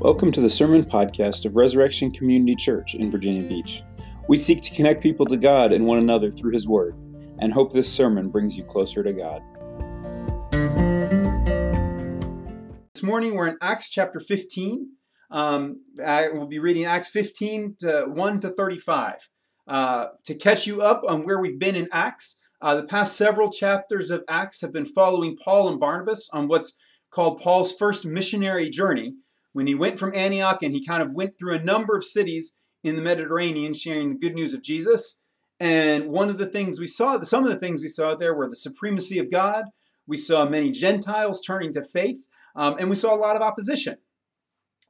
Welcome to the Sermon Podcast of Resurrection Community Church in Virginia Beach. We seek to connect people to God and one another through His Word, and hope this sermon brings you closer to God. This morning we're in Acts chapter 15. Um, I will be reading Acts 15 to 1 to 35. Uh, to catch you up on where we've been in Acts, uh, the past several chapters of Acts have been following Paul and Barnabas on what's called Paul's first missionary journey when he went from Antioch and he kind of went through a number of cities in the Mediterranean sharing the good news of Jesus. And one of the things we saw, some of the things we saw there were the supremacy of God. We saw many Gentiles turning to faith, um, and we saw a lot of opposition.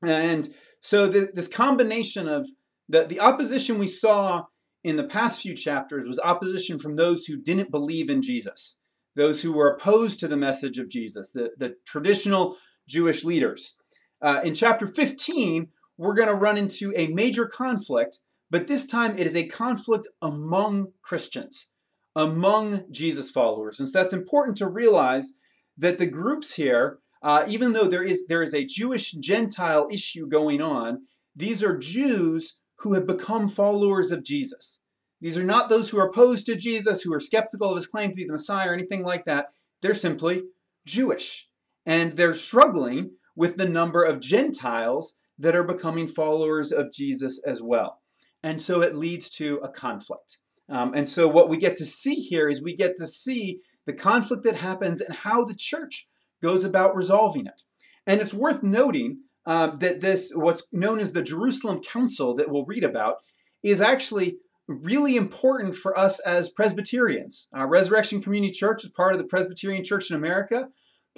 And so the, this combination of the, the opposition we saw in the past few chapters was opposition from those who didn't believe in Jesus, those who were opposed to the message of Jesus, the, the traditional Jewish leaders. Uh, in chapter 15, we're going to run into a major conflict, but this time it is a conflict among Christians, among Jesus followers. And so that's important to realize that the groups here, uh, even though there is, there is a Jewish Gentile issue going on, these are Jews who have become followers of Jesus. These are not those who are opposed to Jesus, who are skeptical of his claim to be the Messiah or anything like that. They're simply Jewish. And they're struggling with the number of Gentiles that are becoming followers of Jesus as well. And so it leads to a conflict. Um, and so what we get to see here is we get to see the conflict that happens and how the church goes about resolving it. And it's worth noting uh, that this, what's known as the Jerusalem Council that we'll read about, is actually really important for us as Presbyterians. Resurrection Community Church is part of the Presbyterian Church in America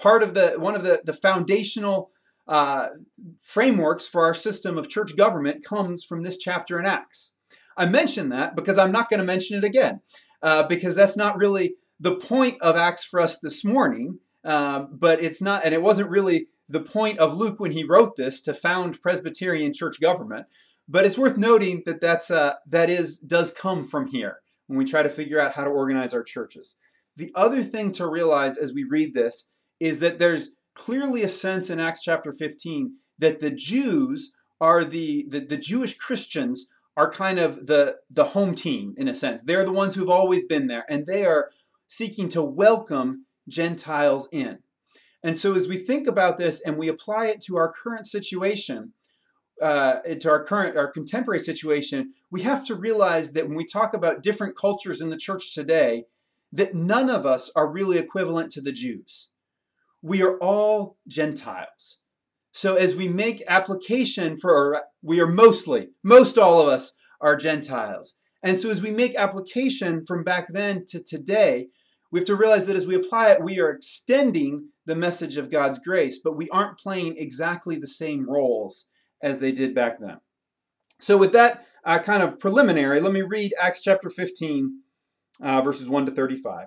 part of the one of the, the foundational uh, frameworks for our system of church government comes from this chapter in Acts. I mention that because I'm not going to mention it again, uh, because that's not really the point of Acts for us this morning. Uh, but it's not, and it wasn't really the point of Luke when he wrote this to found Presbyterian church government. But it's worth noting that that's uh, that is does come from here when we try to figure out how to organize our churches. The other thing to realize as we read this is that there's clearly a sense in Acts chapter 15 that the Jews are the, the, the Jewish Christians are kind of the, the home team in a sense. They're the ones who've always been there, and they are seeking to welcome Gentiles in. And so, as we think about this and we apply it to our current situation, uh, to our current, our contemporary situation, we have to realize that when we talk about different cultures in the church today, that none of us are really equivalent to the Jews we are all Gentiles. So as we make application for, we are mostly, most all of us are Gentiles. And so as we make application from back then to today, we have to realize that as we apply it, we are extending the message of God's grace, but we aren't playing exactly the same roles as they did back then. So, with that uh, kind of preliminary, let me read Acts chapter 15, uh, verses 1 to 35.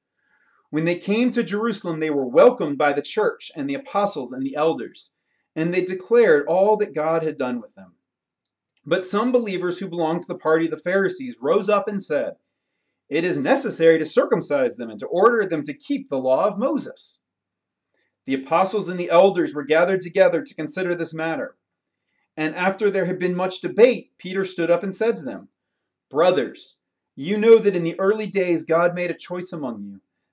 When they came to Jerusalem, they were welcomed by the church and the apostles and the elders, and they declared all that God had done with them. But some believers who belonged to the party of the Pharisees rose up and said, It is necessary to circumcise them and to order them to keep the law of Moses. The apostles and the elders were gathered together to consider this matter. And after there had been much debate, Peter stood up and said to them, Brothers, you know that in the early days God made a choice among you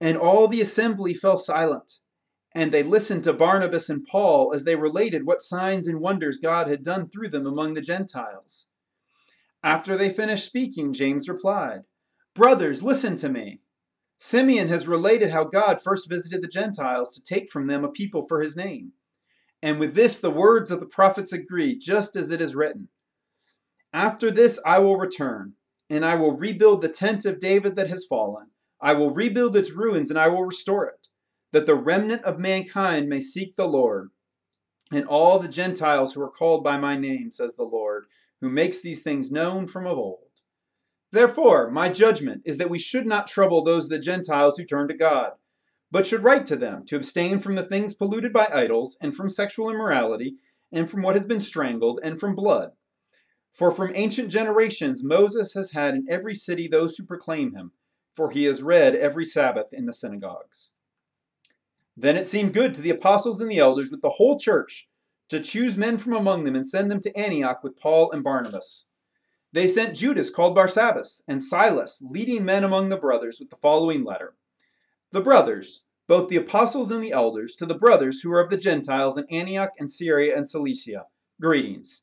And all the assembly fell silent, and they listened to Barnabas and Paul as they related what signs and wonders God had done through them among the Gentiles. After they finished speaking, James replied, Brothers, listen to me. Simeon has related how God first visited the Gentiles to take from them a people for his name. And with this, the words of the prophets agree, just as it is written After this, I will return, and I will rebuild the tent of David that has fallen. I will rebuild its ruins, and I will restore it that the remnant of mankind may seek the Lord, and all the Gentiles who are called by my name, says the Lord, who makes these things known from of old. Therefore, my judgment is that we should not trouble those of the Gentiles who turn to God, but should write to them to abstain from the things polluted by idols, and from sexual immorality, and from what has been strangled, and from blood. For from ancient generations Moses has had in every city those who proclaim him, for he is read every Sabbath in the synagogues. Then it seemed good to the apostles and the elders with the whole church to choose men from among them and send them to Antioch with Paul and Barnabas. They sent Judas, called Barsabbas, and Silas, leading men among the brothers, with the following letter The brothers, both the apostles and the elders, to the brothers who are of the Gentiles in Antioch and Syria and Cilicia, greetings.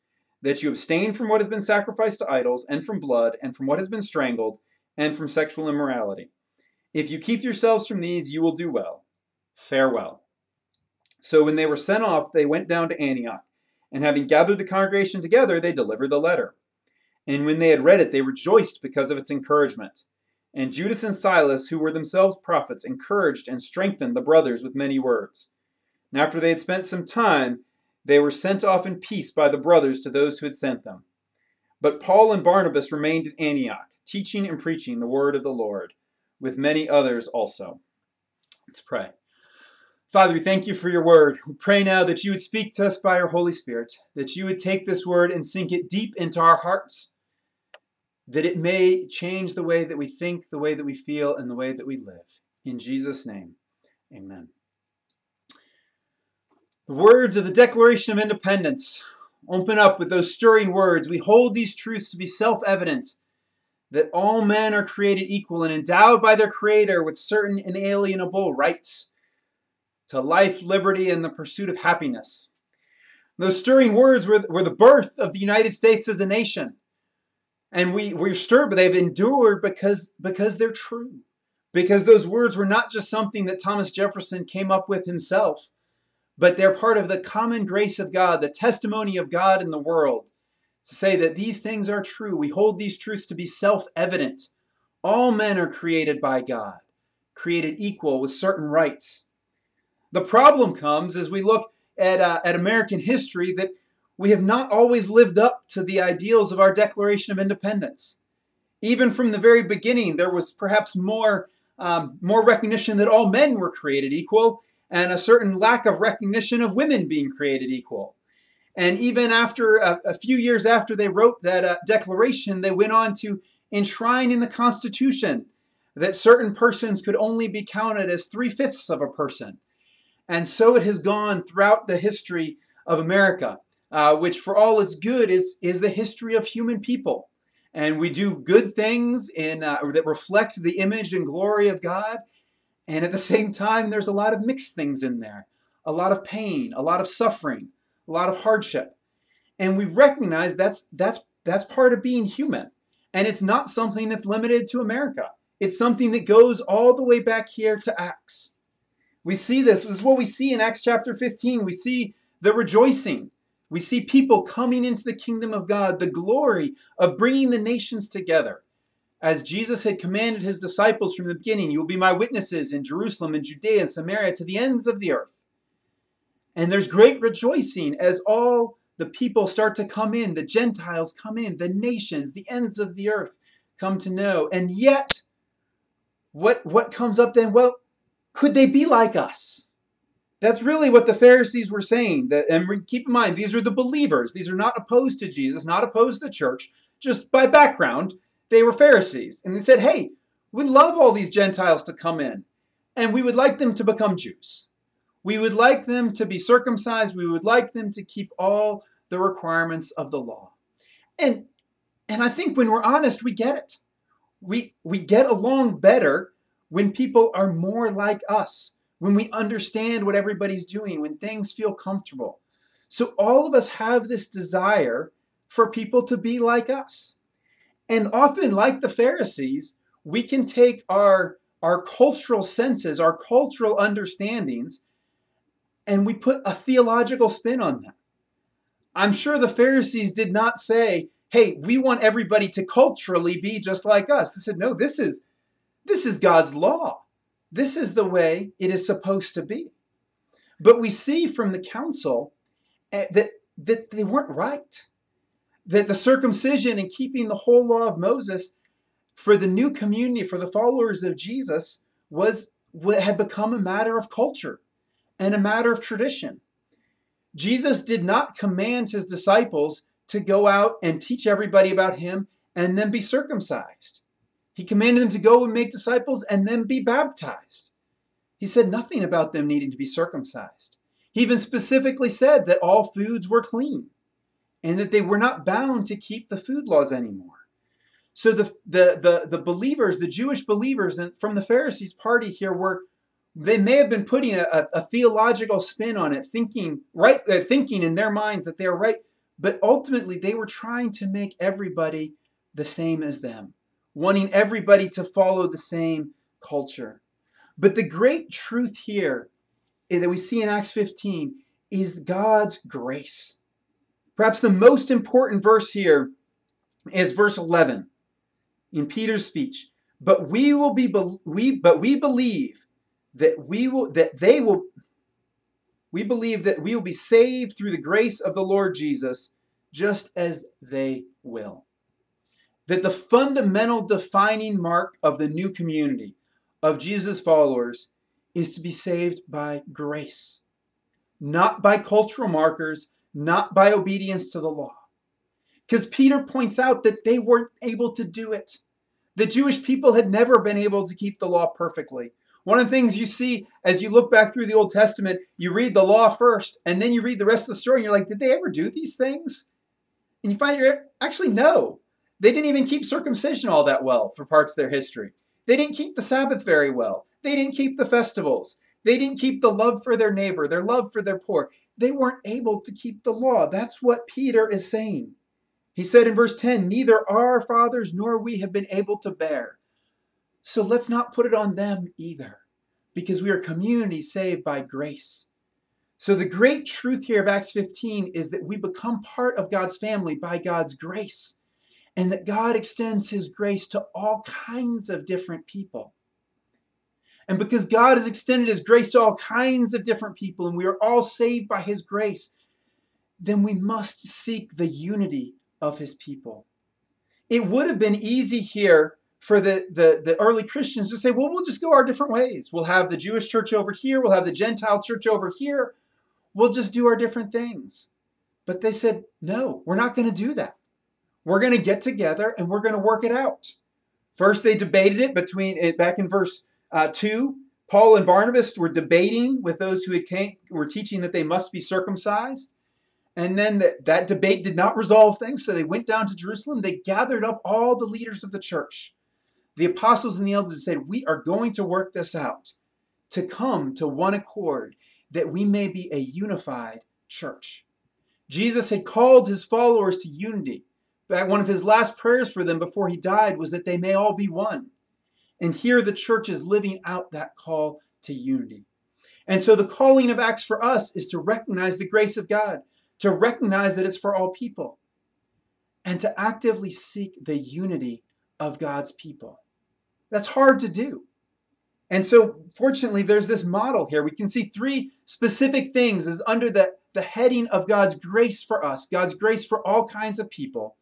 that you abstain from what has been sacrificed to idols, and from blood, and from what has been strangled, and from sexual immorality. If you keep yourselves from these, you will do well. Farewell. So when they were sent off, they went down to Antioch, and having gathered the congregation together, they delivered the letter. And when they had read it, they rejoiced because of its encouragement. And Judas and Silas, who were themselves prophets, encouraged and strengthened the brothers with many words. And after they had spent some time, they were sent off in peace by the brothers to those who had sent them. But Paul and Barnabas remained at Antioch, teaching and preaching the word of the Lord, with many others also. Let's pray. Father, we thank you for your word. We pray now that you would speak to us by your Holy Spirit, that you would take this word and sink it deep into our hearts, that it may change the way that we think, the way that we feel, and the way that we live. In Jesus' name, amen. The words of the Declaration of Independence open up with those stirring words. We hold these truths to be self evident that all men are created equal and endowed by their Creator with certain inalienable rights to life, liberty, and the pursuit of happiness. Those stirring words were, were the birth of the United States as a nation. And we, we're stirred, but they've endured because, because they're true. Because those words were not just something that Thomas Jefferson came up with himself, but they're part of the common grace of God, the testimony of God in the world. To say that these things are true, we hold these truths to be self evident. All men are created by God, created equal with certain rights. The problem comes as we look at, uh, at American history that we have not always lived up to the ideals of our Declaration of Independence. Even from the very beginning, there was perhaps more, um, more recognition that all men were created equal and a certain lack of recognition of women being created equal. And even after a, a few years after they wrote that uh, declaration, they went on to enshrine in the Constitution that certain persons could only be counted as three fifths of a person. And so it has gone throughout the history of America, uh, which for all its good is, is the history of human people. And we do good things in, uh, that reflect the image and glory of God. And at the same time, there's a lot of mixed things in there a lot of pain, a lot of suffering, a lot of hardship. And we recognize that's, that's, that's part of being human. And it's not something that's limited to America. It's something that goes all the way back here to Acts. We see this. This is what we see in Acts chapter 15. We see the rejoicing. We see people coming into the kingdom of God, the glory of bringing the nations together. As Jesus had commanded his disciples from the beginning, you will be my witnesses in Jerusalem and Judea and Samaria to the ends of the earth. And there's great rejoicing as all the people start to come in, the Gentiles come in, the nations, the ends of the earth come to know. And yet, what, what comes up then? Well, could they be like us? That's really what the Pharisees were saying. That, and keep in mind, these are the believers. These are not opposed to Jesus, not opposed to the church. Just by background, they were Pharisees. And they said, hey, we would love all these Gentiles to come in, and we would like them to become Jews. We would like them to be circumcised. We would like them to keep all the requirements of the law. And, and I think when we're honest, we get it. We, we get along better when people are more like us when we understand what everybody's doing, when things feel comfortable. So all of us have this desire for people to be like us. And often, like the Pharisees, we can take our, our cultural senses, our cultural understandings, and we put a theological spin on them. I'm sure the Pharisees did not say, hey, we want everybody to culturally be just like us. They said, no, this is this is God's law. This is the way it is supposed to be. But we see from the council eh, that, that they weren't right. That the circumcision and keeping the whole law of Moses for the new community, for the followers of Jesus, was what had become a matter of culture and a matter of tradition. Jesus did not command his disciples to go out and teach everybody about him and then be circumcised. He commanded them to go and make disciples and then be baptized. He said nothing about them needing to be circumcised. He even specifically said that all foods were clean and that they were not bound to keep the food laws anymore. So the, the, the, the believers, the Jewish believers from the Pharisees' party here were they may have been putting a, a, a theological spin on it, thinking right, uh, thinking in their minds that they are right, but ultimately they were trying to make everybody the same as them wanting everybody to follow the same culture. But the great truth here that we see in Acts 15 is God's grace. Perhaps the most important verse here is verse 11 in Peter's speech. But we will be we but we believe that we will that they will we believe that we will be saved through the grace of the Lord Jesus just as they will that the fundamental defining mark of the new community of Jesus' followers is to be saved by grace, not by cultural markers, not by obedience to the law. Because Peter points out that they weren't able to do it. The Jewish people had never been able to keep the law perfectly. One of the things you see as you look back through the Old Testament, you read the law first, and then you read the rest of the story, and you're like, did they ever do these things? And you find you're actually no. They didn't even keep circumcision all that well for parts of their history. They didn't keep the Sabbath very well. They didn't keep the festivals. They didn't keep the love for their neighbor, their love for their poor. They weren't able to keep the law. That's what Peter is saying. He said in verse 10 Neither our fathers nor we have been able to bear. So let's not put it on them either, because we are community saved by grace. So the great truth here of Acts 15 is that we become part of God's family by God's grace and that God extends His grace to all kinds of different people. And because God has extended His grace to all kinds of different people, and we are all saved by His grace, then we must seek the unity of His people. It would have been easy here for the, the, the early Christians to say, well, we'll just go our different ways. We'll have the Jewish church over here, we'll have the Gentile church over here, we'll just do our different things. But they said, no, we're not going to do that. We're going to get together and we're going to work it out. First, they debated it between it back in verse uh, two. Paul and Barnabas were debating with those who came, were teaching that they must be circumcised. And then that, that debate did not resolve things, so they went down to Jerusalem. They gathered up all the leaders of the church, the apostles and the elders, said, We are going to work this out to come to one accord that we may be a unified church. Jesus had called his followers to unity that one of his last prayers for them before he died was that they may all be one. And here the church is living out that call to unity. And so the calling of Acts for us is to recognize the grace of God, to recognize that it's for all people, and to actively seek the unity of God's people. That's hard to do. And so, fortunately, there's this model here. We can see three specific things as under the, the heading of God's grace for us, God's grace for all kinds of people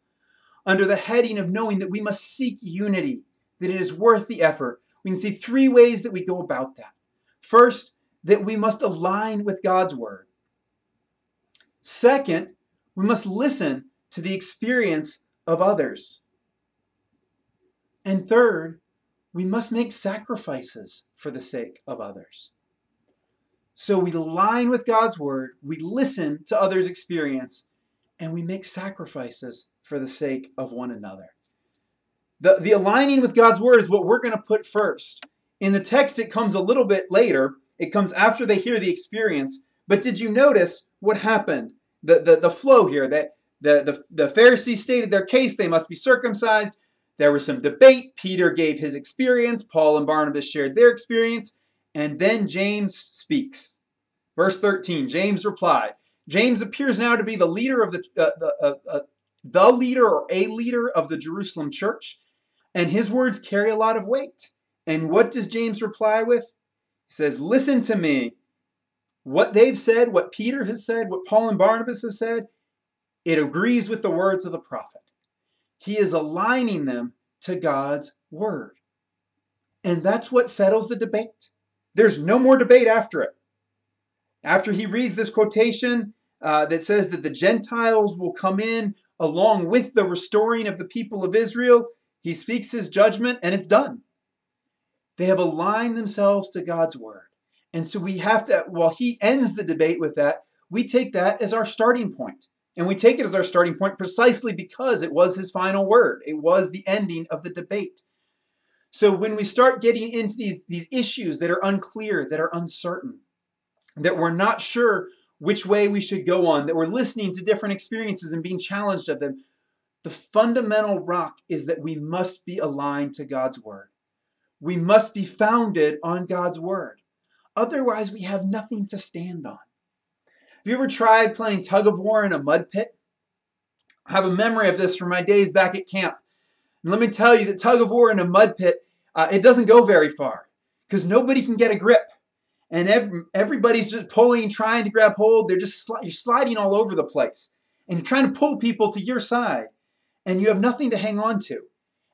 under the heading of knowing that we must seek unity, that it is worth the effort. We can see three ways that we go about that. First, that we must align with God's word. Second, we must listen to the experience of others. And third, we must make sacrifices for the sake of others. So we align with God's word, we listen to others' experience, and we make sacrifices for the sake of one another. The, the aligning with God's word is what we're going to put first. In the text, it comes a little bit later. It comes after they hear the experience. But did you notice what happened? The, the, the flow here that the, the, the Pharisees stated their case, they must be circumcised. There was some debate. Peter gave his experience. Paul and Barnabas shared their experience. And then James speaks. Verse 13 James replied. James appears now to be the leader of the, uh, the, uh, uh, the leader or a leader of the Jerusalem church. And his words carry a lot of weight. And what does James reply with? He says, Listen to me. What they've said, what Peter has said, what Paul and Barnabas have said, it agrees with the words of the prophet. He is aligning them to God's word. And that's what settles the debate. There's no more debate after it. After he reads this quotation uh, that says that the Gentiles will come in along with the restoring of the people of Israel, he speaks his judgment and it's done. They have aligned themselves to God's word. And so we have to, while he ends the debate with that, we take that as our starting point. And we take it as our starting point precisely because it was his final word. It was the ending of the debate. So when we start getting into these, these issues that are unclear, that are uncertain, that we're not sure which way we should go on, that we're listening to different experiences and being challenged of them, the fundamental rock is that we must be aligned to God's word. We must be founded on God's word. Otherwise, we have nothing to stand on. Have you ever tried playing tug of war in a mud pit? I have a memory of this from my days back at camp. And let me tell you that tug of war in a mud pit, uh, it doesn't go very far because nobody can get a grip. And every, everybody's just pulling, trying to grab hold. They're just sli- you're sliding all over the place. And you're trying to pull people to your side and you have nothing to hang on to.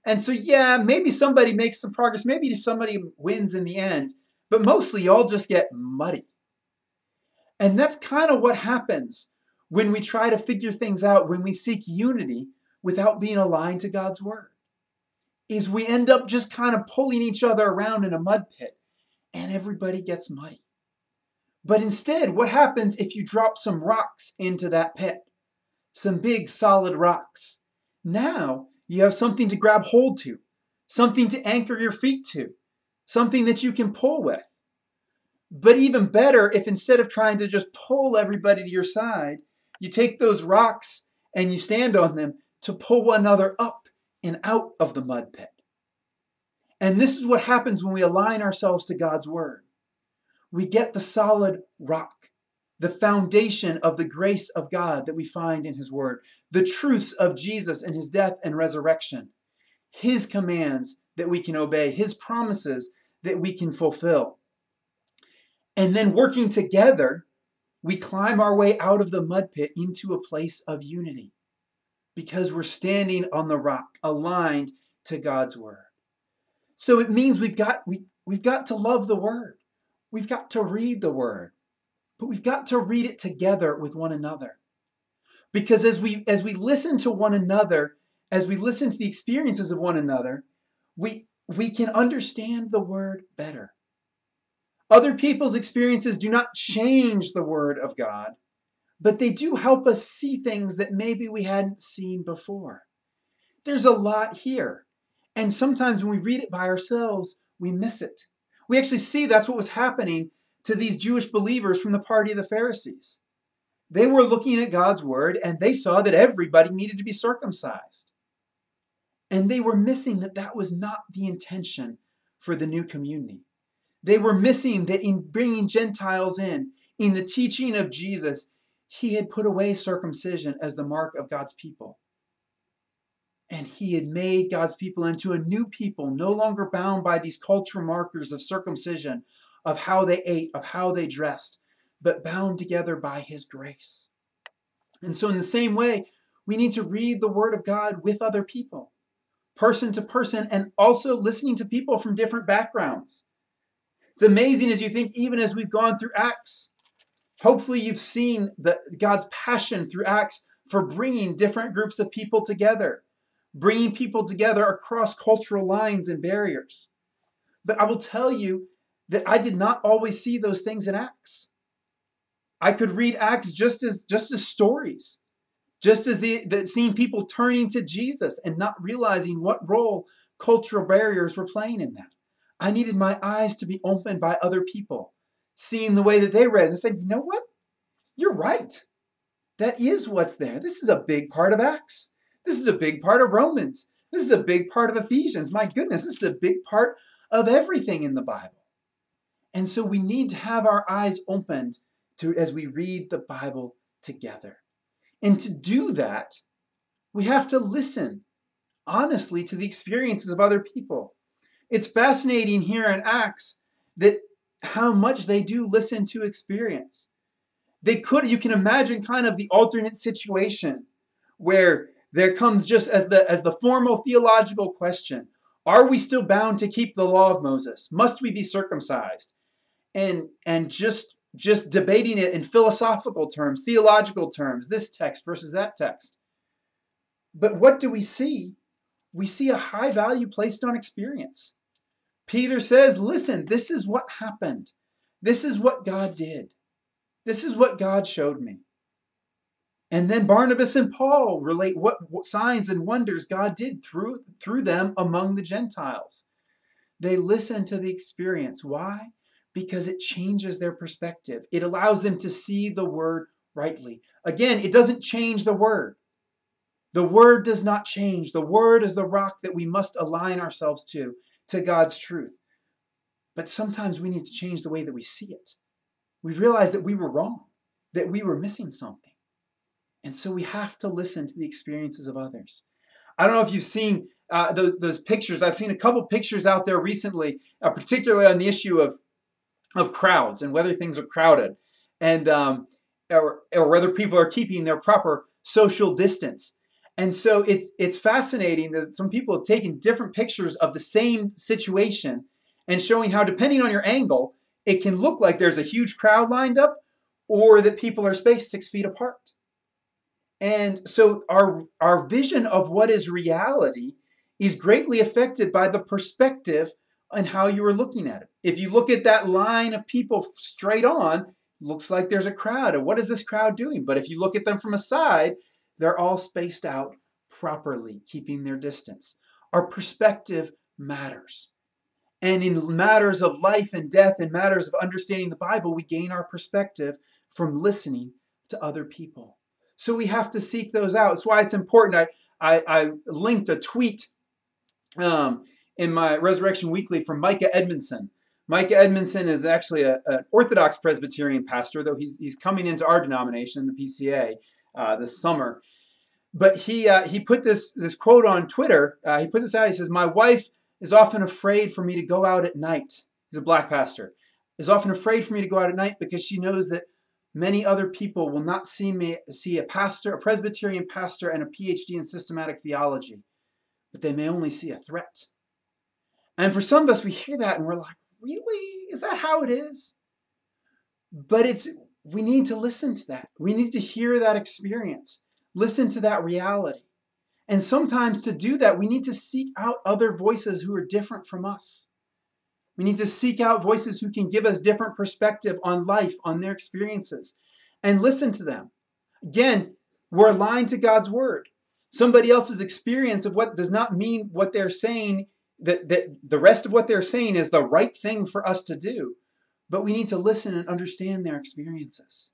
And so, yeah, maybe somebody makes some progress. Maybe somebody wins in the end, but mostly y'all just get muddy. And that's kind of what happens when we try to figure things out, when we seek unity without being aligned to God's word. Is we end up just kind of pulling each other around in a mud pit and everybody gets muddy. But instead, what happens if you drop some rocks into that pit? Some big solid rocks now you have something to grab hold to, something to anchor your feet to, something that you can pull with. But even better, if instead of trying to just pull everybody to your side, you take those rocks and you stand on them to pull one another up and out of the mud pit. And this is what happens when we align ourselves to God's word. We get the solid rock the foundation of the grace of God that we find in His Word, the truths of Jesus and His death and resurrection, His commands that we can obey, His promises that we can fulfill. And then working together, we climb our way out of the mud pit into a place of unity because we're standing on the rock, aligned to God's Word. So it means we've got, we, we've got to love the Word. We've got to read the Word but we've got to read it together with one another. Because as we as we listen to one another, as we listen to the experiences of one another, we we can understand the word better. Other people's experiences do not change the word of God, but they do help us see things that maybe we hadn't seen before. There's a lot here. And sometimes when we read it by ourselves, we miss it. We actually see that's what was happening to these Jewish believers from the party of the Pharisees. They were looking at God's word and they saw that everybody needed to be circumcised. And they were missing that that was not the intention for the new community. They were missing that in bringing Gentiles in, in the teaching of Jesus, he had put away circumcision as the mark of God's people. And he had made God's people into a new people, no longer bound by these cultural markers of circumcision, of how they ate, of how they dressed, but bound together by His grace. And so, in the same way, we need to read the Word of God with other people, person to person, and also listening to people from different backgrounds. It's amazing as you think, even as we've gone through Acts. Hopefully, you've seen the, God's passion through Acts for bringing different groups of people together, bringing people together across cultural lines and barriers. But I will tell you that I did not always see those things in Acts. I could read Acts just as just as stories, just as the, the seeing people turning to Jesus and not realizing what role cultural barriers were playing in that. I needed my eyes to be opened by other people, seeing the way that they read and said, you know what? You're right. That is what's there. This is a big part of Acts. This is a big part of Romans. This is a big part of Ephesians. My goodness, this is a big part of everything in the Bible. And so we need to have our eyes opened to as we read the Bible together. And to do that, we have to listen honestly to the experiences of other people. It's fascinating here in Acts that how much they do listen to experience. They could, you can imagine kind of the alternate situation where there comes just as the as the formal theological question, are we still bound to keep the law of Moses? Must we be circumcised? And and just just debating it in philosophical terms, theological terms, this text versus that text. But what do we see? We see a high value placed on experience. Peter says, Listen, this is what happened. This is what God did. This is what God showed me. And then Barnabas and Paul relate what, what signs and wonders God did through, through them among the Gentiles. They listen to the experience. Why? Because it changes their perspective. It allows them to see the word rightly. Again, it doesn't change the word. The word does not change. The word is the rock that we must align ourselves to to God's truth. But sometimes we need to change the way that we see it. We realize that we were wrong, that we were missing something. And so we have to listen to the experiences of others. I don't know if you've seen uh, those, those, pictures. I've seen a couple pictures out there recently, uh, particularly on the issue of, of crowds and whether things are crowded and um, or, or whether people are keeping their proper social distance. And so it's it's fascinating that some people have taken different pictures of the same situation and showing how depending on your angle, it can look like there's a huge crowd lined up or that people are spaced six feet apart. And so our our vision of what is reality is greatly affected by the perspective and how you are looking at it. If you look at that line of people straight on, looks like there's a crowd. And what is this crowd doing? But if you look at them from a side, they're all spaced out properly, keeping their distance. Our perspective matters. And in matters of life and death, in matters of understanding the Bible, we gain our perspective from listening to other people. So we have to seek those out. That's why it's important. I, I, I linked a tweet um, in my Resurrection Weekly from Mika Edmondson. Mika Edmondson is actually an Orthodox Presbyterian pastor, though he's, he's coming into our denomination, the PCA uh, this summer. But he uh, he put this this quote on Twitter. Uh, he put this out. He says, "My wife is often afraid for me to go out at night." He's a black pastor. Is often afraid for me to go out at night because she knows that many other people will not see me see a pastor, a Presbyterian pastor, and a PhD in systematic theology, but they may only see a threat. And for some of us, we hear that and we're like, "Really? Is that how it is?" But it's we need to listen to that. We need to hear that experience, listen to that reality. And sometimes to do that, we need to seek out other voices who are different from us. We need to seek out voices who can give us different perspective on life, on their experiences, and listen to them. Again, we're aligned to God's word. Somebody else's experience of what does not mean what they're saying, that, that the rest of what they're saying is the right thing for us to do but we need to listen and understand their experiences.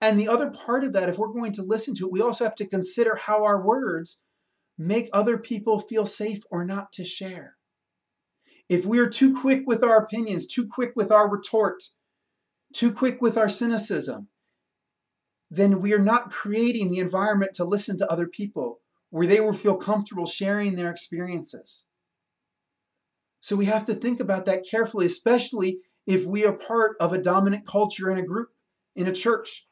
And the other part of that, if we're going to listen to it, we also have to consider how our words make other people feel safe or not to share. If we're too quick with our opinions, too quick with our retort, too quick with our cynicism, then we are not creating the environment to listen to other people where they will feel comfortable sharing their experiences. So we have to think about that carefully, especially if we are part of a dominant culture in a group, in a church.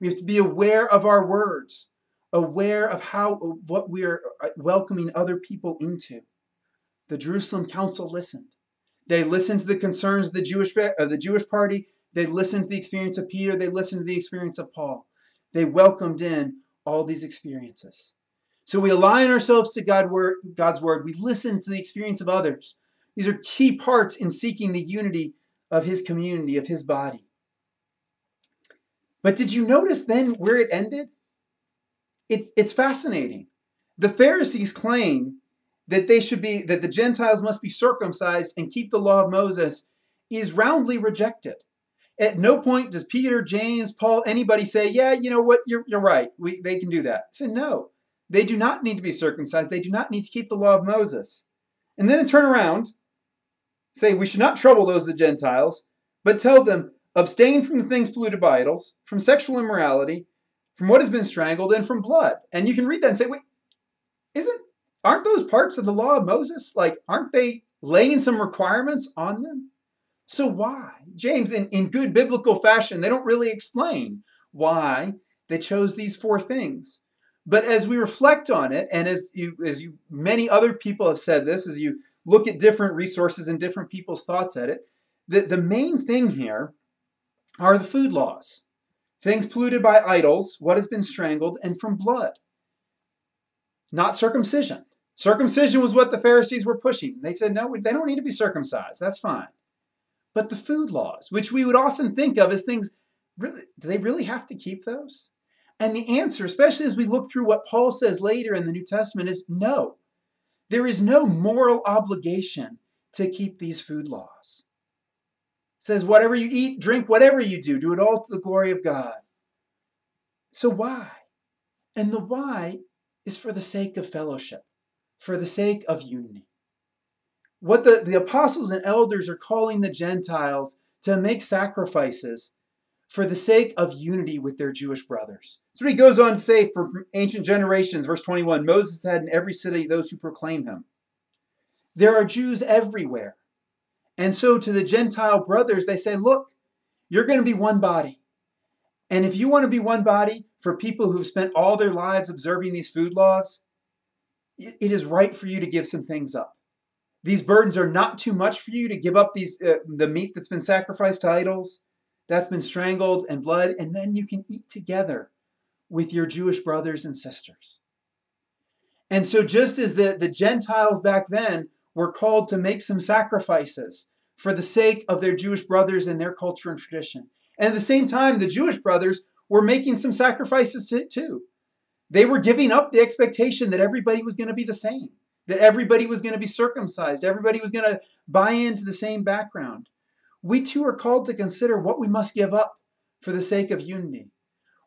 We have to be aware of our words, aware of how what we are uh, welcoming other people into. The Jerusalem council listened. They listened to the concerns of the Jewish of the Jewish party. They listened to the experience of Peter. They listened to the experience of Paul. They welcomed in all these experiences. So we align ourselves to God word, God's word. We listen to the experience of others. These are key parts in seeking the unity of his community, of his body. But did you notice then where it ended? It, it's fascinating. The Pharisees claim that they should be that the Gentiles must be circumcised and keep the law of Moses is roundly rejected. At no point does Peter, James, Paul, anybody say, "Yeah, you know what? You're, you're right. We, they can do that." Say no. They do not need to be circumcised. They do not need to keep the law of Moses. And then turn around, say, "We should not trouble those of the Gentiles, but tell them abstain from the things polluted by idols, from sexual immorality, from what has been strangled, and from blood." And you can read that and say, "Wait, isn't aren't those parts of the law of Moses like aren't they laying some requirements on them? So why? James in, in good biblical fashion, they don't really explain why they chose these four things. But as we reflect on it, and as you as you many other people have said this, as you look at different resources and different people's thoughts at it, the, the main thing here are the food laws. Things polluted by idols, what has been strangled, and from blood. Not circumcision. Circumcision was what the Pharisees were pushing. They said, no, they don't need to be circumcised. That's fine. But the food laws, which we would often think of as things, really, do they really have to keep those? And the answer, especially as we look through what Paul says later in the New Testament, is no. There is no moral obligation to keep these food laws. It says, whatever you eat, drink, whatever you do, do it all to the glory of God. So why? And the why is for the sake of fellowship for the sake of unity. What the, the apostles and elders are calling the Gentiles to make sacrifices for the sake of unity with their Jewish brothers. So he goes on to say from ancient generations, verse 21 Moses had in every city those who proclaim him. There are Jews everywhere. And so to the Gentile brothers, they say, look, you're going to be one body. And if you want to be one body for people who've spent all their lives observing these food laws, it is right for you to give some things up. These burdens are not too much for you to give up these uh, the meat that's been sacrificed to idols, that's been strangled and blood, and then you can eat together with your Jewish brothers and sisters. And so, just as the, the Gentiles back then were called to make some sacrifices for the sake of their Jewish brothers and their culture and tradition, and at the same time, the Jewish brothers were making some sacrifices to, too. They were giving up the expectation that everybody was going to be the same, that everybody was going to be circumcised, everybody was going to buy into the same background. We too are called to consider what we must give up for the sake of unity.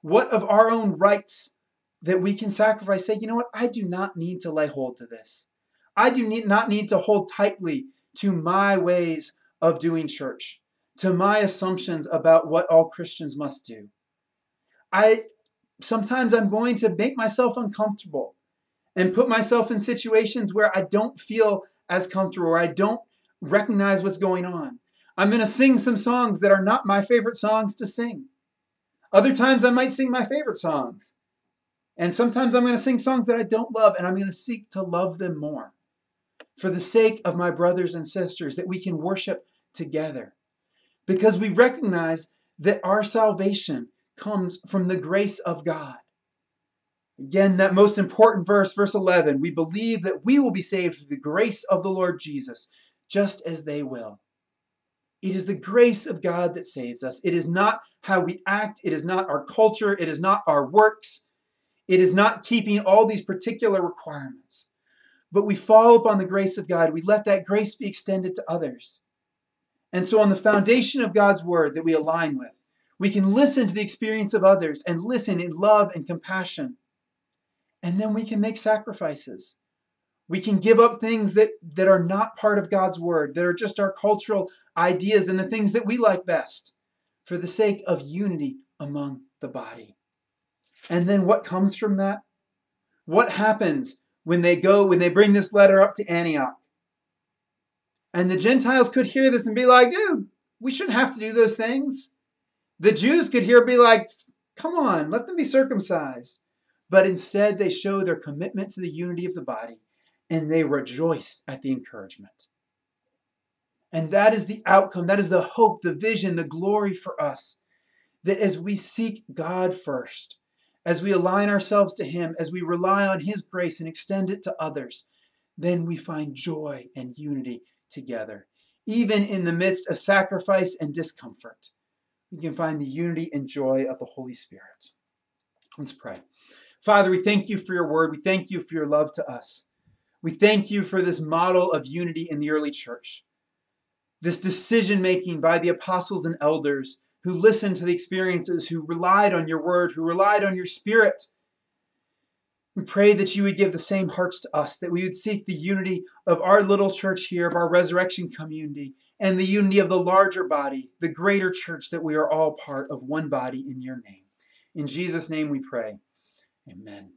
What of our own rights that we can sacrifice? Say, you know what? I do not need to lay hold to this. I do need, not need to hold tightly to my ways of doing church, to my assumptions about what all Christians must do. I, sometimes I'm going to make myself uncomfortable and put myself in situations where I don't feel as comfortable or I don't recognize what's going on. I'm going to sing some songs that are not my favorite songs to sing. Other times I might sing my favorite songs. And sometimes I'm going to sing songs that I don't love and I'm going to seek to love them more for the sake of my brothers and sisters that we can worship together. Because we recognize that our salvation comes from the grace of God. Again, that most important verse, verse 11, we believe that we will be saved through the grace of the Lord Jesus, just as they will. It is the grace of God that saves us. It is not how we act, it is not our culture, it is not our works, it is not keeping all these particular requirements. But we fall upon the grace of God. We let that grace be extended to others. And so, on the foundation of God's word that we align with, we can listen to the experience of others and listen in love and compassion. And then we can make sacrifices. We can give up things that, that are not part of God's word, that are just our cultural ideas and the things that we like best for the sake of unity among the body. And then what comes from that? What happens when they go, when they bring this letter up to Antioch? And the Gentiles could hear this and be like, dude, we shouldn't have to do those things. The Jews could hear be like, come on, let them be circumcised. But instead, they show their commitment to the unity of the body and they rejoice at the encouragement. And that is the outcome, that is the hope, the vision, the glory for us. That as we seek God first, as we align ourselves to Him, as we rely on His grace and extend it to others, then we find joy and unity together. Even in the midst of sacrifice and discomfort, we can find the unity and joy of the Holy Spirit. Let's pray. Father, we thank you for your word. We thank you for your love to us. We thank you for this model of unity in the early church, this decision making by the apostles and elders who listened to the experiences, who relied on your word, who relied on your spirit. We pray that you would give the same hearts to us, that we would seek the unity of our little church here, of our resurrection community, and the unity of the larger body, the greater church, that we are all part of one body in your name. In Jesus' name we pray. Amen.